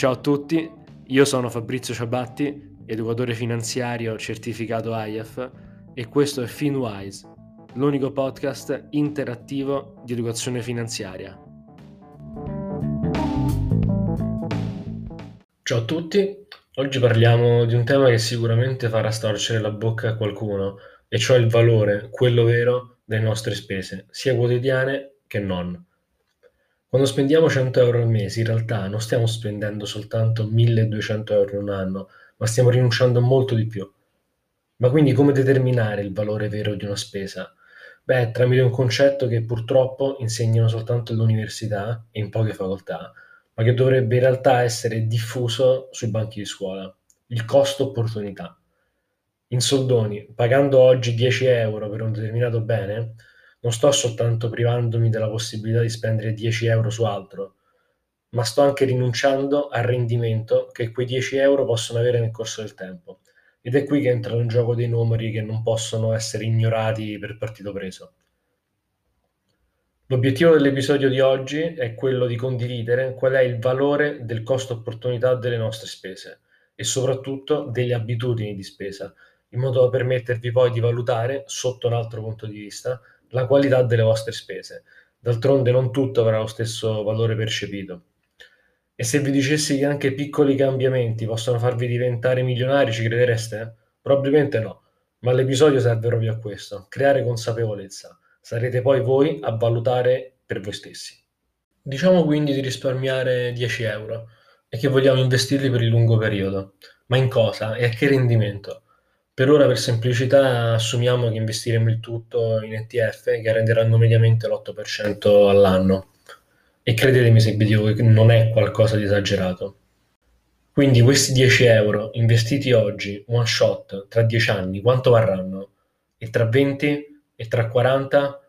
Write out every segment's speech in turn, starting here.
Ciao a tutti, io sono Fabrizio Ciabatti, educatore finanziario certificato IAF e questo è FinWise, l'unico podcast interattivo di educazione finanziaria. Ciao a tutti, oggi parliamo di un tema che sicuramente farà storcere la bocca a qualcuno, e cioè il valore, quello vero, delle nostre spese, sia quotidiane che non. Quando spendiamo 100 euro al mese, in realtà non stiamo spendendo soltanto 1200 euro un anno, ma stiamo rinunciando a molto di più. Ma quindi come determinare il valore vero di una spesa? Beh, tramite un concetto che purtroppo insegnano soltanto all'università e in poche facoltà, ma che dovrebbe in realtà essere diffuso sui banchi di scuola. Il costo opportunità. In soldoni, pagando oggi 10 euro per un determinato bene, non sto soltanto privandomi della possibilità di spendere 10 euro su altro, ma sto anche rinunciando al rendimento che quei 10 euro possono avere nel corso del tempo. Ed è qui che entrano in gioco dei numeri che non possono essere ignorati per partito preso. L'obiettivo dell'episodio di oggi è quello di condividere qual è il valore del costo opportunità delle nostre spese e soprattutto delle abitudini di spesa, in modo da permettervi poi di valutare, sotto un altro punto di vista, la qualità delle vostre spese. D'altronde non tutto avrà lo stesso valore percepito. E se vi dicessi che anche piccoli cambiamenti possono farvi diventare milionari, ci credereste? Probabilmente no, ma l'episodio serve proprio a questo, creare consapevolezza. Sarete poi voi a valutare per voi stessi. Diciamo quindi di risparmiare 10 euro e che vogliamo investirli per il lungo periodo. Ma in cosa e a che rendimento? Per ora, per semplicità, assumiamo che investiremo il tutto in ETF che renderanno mediamente l'8% all'anno. E credetemi se vi dico che non è qualcosa di esagerato. Quindi questi 10 euro investiti oggi, one shot, tra 10 anni, quanto varranno? E tra 20? E tra 40?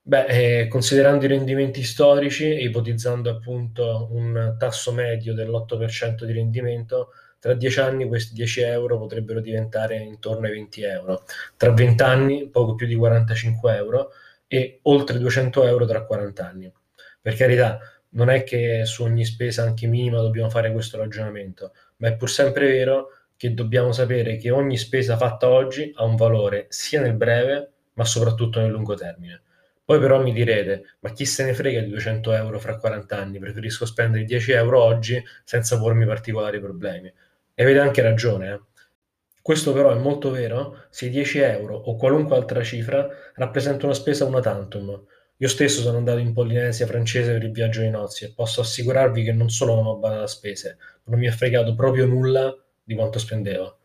Beh, eh, considerando i rendimenti storici e ipotizzando appunto un tasso medio dell'8% di rendimento, tra dieci anni questi 10 euro potrebbero diventare intorno ai 20 euro, tra 20 anni poco più di 45 euro e oltre 200 euro tra 40 anni. Per carità, non è che su ogni spesa anche minima dobbiamo fare questo ragionamento, ma è pur sempre vero che dobbiamo sapere che ogni spesa fatta oggi ha un valore sia nel breve ma soprattutto nel lungo termine. Poi però mi direte, ma chi se ne frega di 200 euro fra 40 anni? Preferisco spendere 10 euro oggi senza pormi particolari problemi. E avete anche ragione. Eh. Questo però è molto vero se 10 euro o qualunque altra cifra rappresenta una spesa una tantum. Io stesso sono andato in Polinesia francese per il viaggio di nozze e posso assicurarvi che non solo non ho badato spese, ma non mi è fregato proprio nulla di quanto spendevo.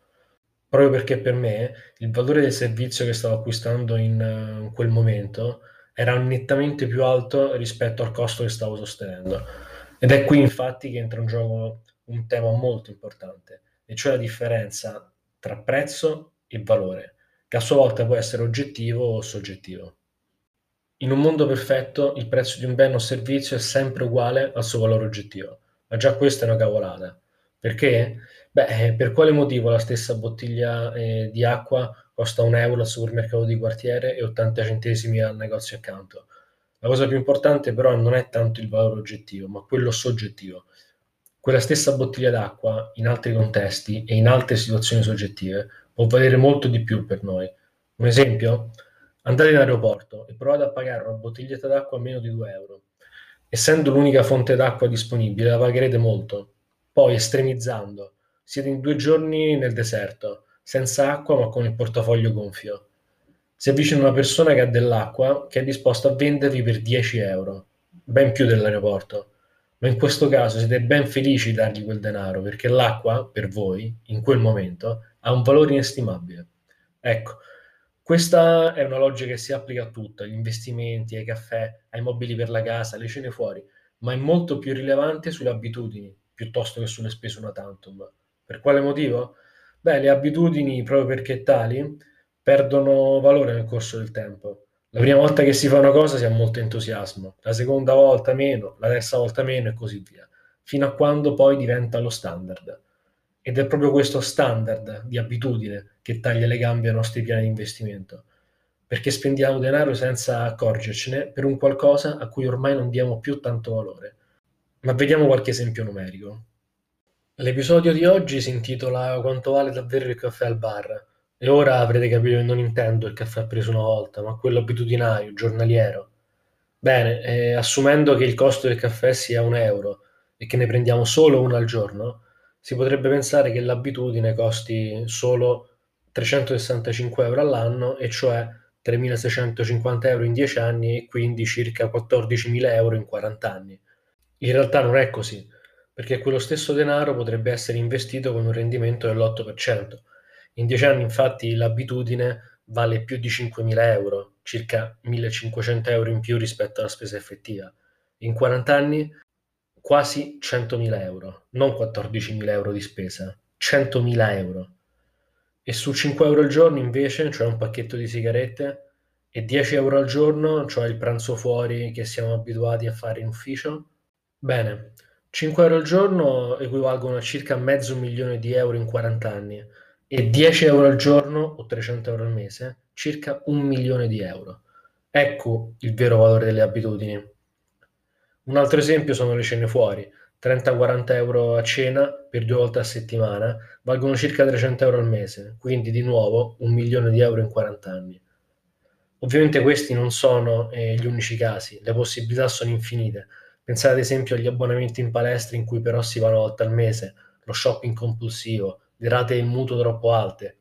Proprio perché per me il valore del servizio che stavo acquistando in, in quel momento era nettamente più alto rispetto al costo che stavo sostenendo. Ed è qui infatti che entra in gioco un tema molto importante, e cioè la differenza tra prezzo e valore, che a sua volta può essere oggettivo o soggettivo. In un mondo perfetto il prezzo di un bene o servizio è sempre uguale al suo valore oggettivo, ma già questa è una cavolata. Perché? Beh, eh, per quale motivo la stessa bottiglia eh, di acqua costa un euro al supermercato di quartiere e 80 centesimi al negozio accanto? La cosa più importante però non è tanto il valore oggettivo, ma quello soggettivo. Quella stessa bottiglia d'acqua, in altri contesti e in altre situazioni soggettive, può valere molto di più per noi. Un esempio? Andate in aeroporto e provate a pagare una bottiglietta d'acqua a meno di 2 euro. Essendo l'unica fonte d'acqua disponibile, la pagherete molto. Poi, estremizzando, siete in due giorni nel deserto, senza acqua ma con il portafoglio gonfio. Si avvicina una persona che ha dell'acqua che è disposta a vendervi per 10 euro, ben più dell'aeroporto ma in questo caso siete ben felici di dargli quel denaro perché l'acqua, per voi, in quel momento, ha un valore inestimabile. Ecco, questa è una logica che si applica a tutto, agli investimenti, ai caffè, ai mobili per la casa, alle cene fuori, ma è molto più rilevante sulle abitudini piuttosto che sulle spese una tantum. Per quale motivo? Beh, le abitudini, proprio perché tali, perdono valore nel corso del tempo la prima volta che si fa una cosa si ha molto entusiasmo, la seconda volta meno, la terza volta meno e così via, fino a quando poi diventa lo standard. Ed è proprio questo standard di abitudine che taglia le gambe ai nostri piani di investimento, perché spendiamo denaro senza accorgercene per un qualcosa a cui ormai non diamo più tanto valore. Ma vediamo qualche esempio numerico. L'episodio di oggi si intitola Quanto vale davvero il caffè al bar? E ora avrete capito che non intendo il caffè preso una volta, ma quello abitudinario, giornaliero. Bene, eh, assumendo che il costo del caffè sia un euro e che ne prendiamo solo uno al giorno, si potrebbe pensare che l'abitudine costi solo 365 euro all'anno, e cioè 3.650 euro in 10 anni e quindi circa 14.000 euro in 40 anni. In realtà non è così perché quello stesso denaro potrebbe essere investito con un rendimento dell'8%. In 10 anni infatti l'abitudine vale più di 5.000 euro, circa 1.500 euro in più rispetto alla spesa effettiva. In 40 anni quasi 100.000 euro, non 14.000 euro di spesa, 100.000 euro. E su 5 euro al giorno invece, cioè un pacchetto di sigarette, e 10 euro al giorno, cioè il pranzo fuori che siamo abituati a fare in ufficio? Bene, 5 euro al giorno equivalgono a circa mezzo milione di euro in 40 anni e 10 euro al giorno o 300 euro al mese, circa un milione di euro. Ecco il vero valore delle abitudini. Un altro esempio sono le cene fuori. 30-40 euro a cena per due volte a settimana valgono circa 300 euro al mese, quindi di nuovo un milione di euro in 40 anni. Ovviamente questi non sono eh, gli unici casi, le possibilità sono infinite Pensate ad esempio agli abbonamenti in palestra in cui però si va una volta al mese, lo shopping compulsivo, le rate in mutuo troppo alte.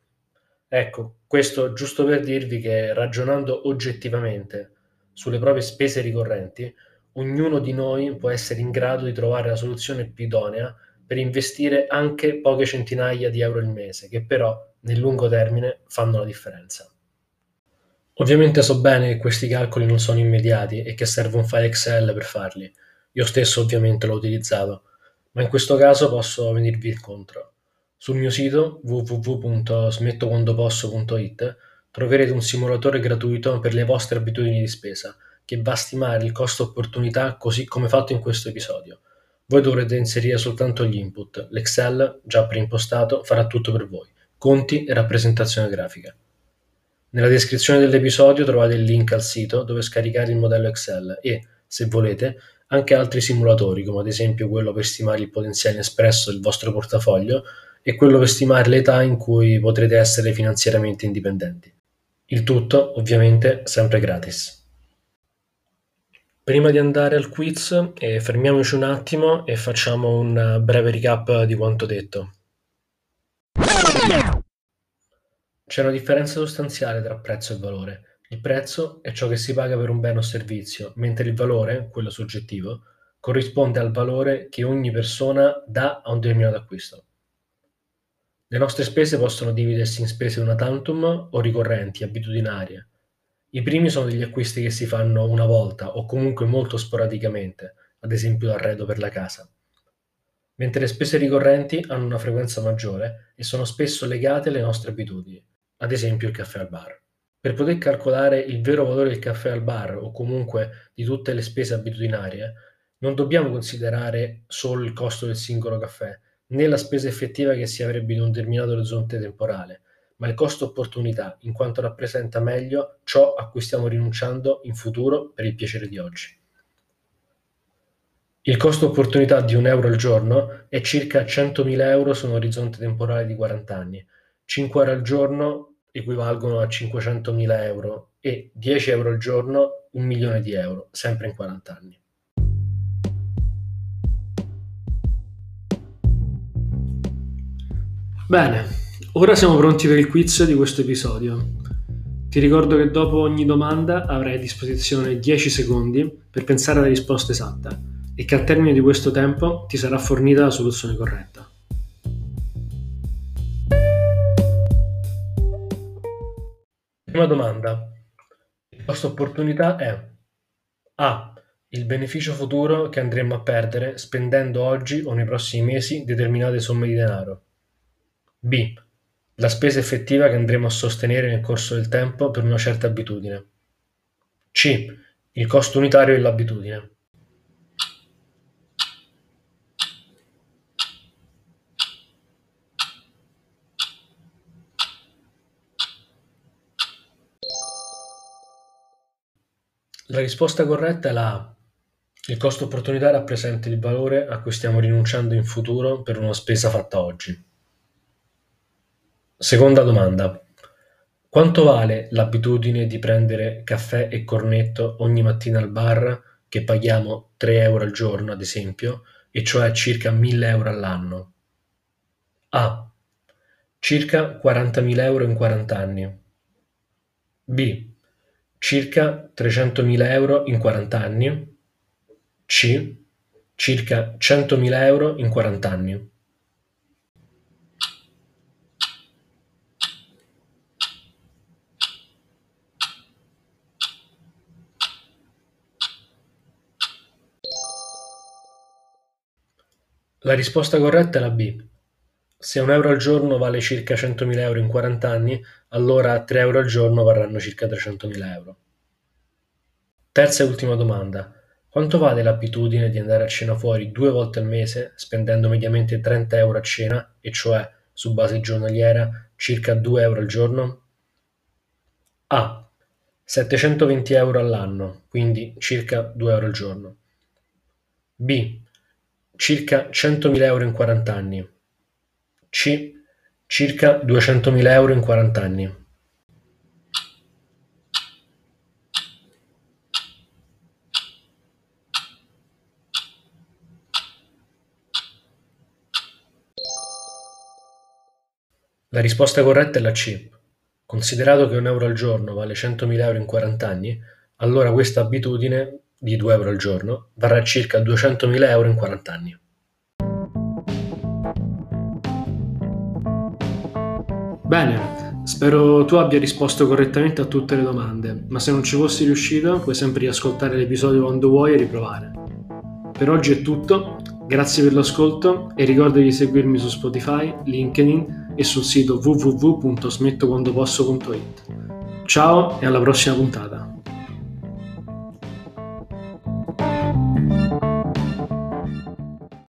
Ecco, questo giusto per dirvi che ragionando oggettivamente sulle proprie spese ricorrenti, ognuno di noi può essere in grado di trovare la soluzione più idonea per investire anche poche centinaia di euro al mese, che però nel lungo termine fanno la differenza. Ovviamente so bene che questi calcoli non sono immediati e che serve un file Excel per farli, io stesso ovviamente l'ho utilizzato, ma in questo caso posso venirvi incontro. Sul mio sito www.smettoquandoposso.it troverete un simulatore gratuito per le vostre abitudini di spesa che va a stimare il costo opportunità così come fatto in questo episodio. Voi dovrete inserire soltanto gli input, l'Excel già preimpostato farà tutto per voi, conti e rappresentazione grafica. Nella descrizione dell'episodio trovate il link al sito dove scaricare il modello Excel e, se volete, anche altri simulatori, come ad esempio quello per stimare il potenziale espresso del vostro portafoglio e quello per stimare l'età in cui potrete essere finanziariamente indipendenti. Il tutto, ovviamente, sempre gratis. Prima di andare al quiz, eh, fermiamoci un attimo e facciamo un breve recap di quanto detto. C'è una differenza sostanziale tra prezzo e valore il prezzo è ciò che si paga per un bene o servizio, mentre il valore, quello soggettivo, corrisponde al valore che ogni persona dà a un determinato acquisto. Le nostre spese possono dividersi in spese una tantum o ricorrenti, abitudinarie. I primi sono degli acquisti che si fanno una volta o comunque molto sporadicamente, ad esempio l'arredo per la casa. Mentre le spese ricorrenti hanno una frequenza maggiore e sono spesso legate alle nostre abitudini, ad esempio il caffè al bar. Per poter calcolare il vero valore del caffè al bar o comunque di tutte le spese abitudinarie, non dobbiamo considerare solo il costo del singolo caffè, né la spesa effettiva che si avrebbe in un determinato orizzonte temporale, ma il costo opportunità, in quanto rappresenta meglio ciò a cui stiamo rinunciando in futuro per il piacere di oggi. Il costo opportunità di un euro al giorno è circa 100.000 euro su un orizzonte temporale di 40 anni. 5 euro al giorno equivalgono a 500.000 euro e 10 euro al giorno un milione di euro, sempre in 40 anni. Bene, ora siamo pronti per il quiz di questo episodio. Ti ricordo che dopo ogni domanda avrai a disposizione 10 secondi per pensare alla risposta esatta e che al termine di questo tempo ti sarà fornita la soluzione corretta. Prima domanda. Il costo opportunità è A. Il beneficio futuro che andremo a perdere spendendo oggi o nei prossimi mesi determinate somme di denaro. B. La spesa effettiva che andremo a sostenere nel corso del tempo per una certa abitudine. C. Il costo unitario dell'abitudine. La risposta corretta è la A. Il costo opportunità rappresenta il valore a cui stiamo rinunciando in futuro per una spesa fatta oggi. Seconda domanda. Quanto vale l'abitudine di prendere caffè e cornetto ogni mattina al bar che paghiamo 3 euro al giorno, ad esempio, e cioè circa 1000 euro all'anno? A. Circa 40.000 euro in 40 anni. B. Circa 300.000 euro in 40 anni. C. Circa 100.000 euro in 40 anni. La risposta corretta è la B. Se un euro al giorno vale circa 100.000 euro in 40 anni, allora 3 euro al giorno varranno circa 300.000 euro. Terza e ultima domanda. Quanto vale l'abitudine di andare a cena fuori due volte al mese spendendo mediamente 30 euro a cena, e cioè su base giornaliera circa 2 euro al giorno? A. 720 euro all'anno, quindi circa 2 euro al giorno. B circa 100.000 euro in 40 anni. C. Circa 200.000 euro in 40 anni. La risposta corretta è la C. Considerato che un euro al giorno vale 100.000 euro in 40 anni, allora questa abitudine di 2 euro al giorno varrà circa 200.000 euro in 40 anni. Bene, spero tu abbia risposto correttamente a tutte le domande, ma se non ci fossi riuscito puoi sempre riascoltare l'episodio quando vuoi e riprovare. Per oggi è tutto, grazie per l'ascolto e ricorda di seguirmi su Spotify, LinkedIn e sul sito www.smettoquandoposso.it. Ciao e alla prossima puntata!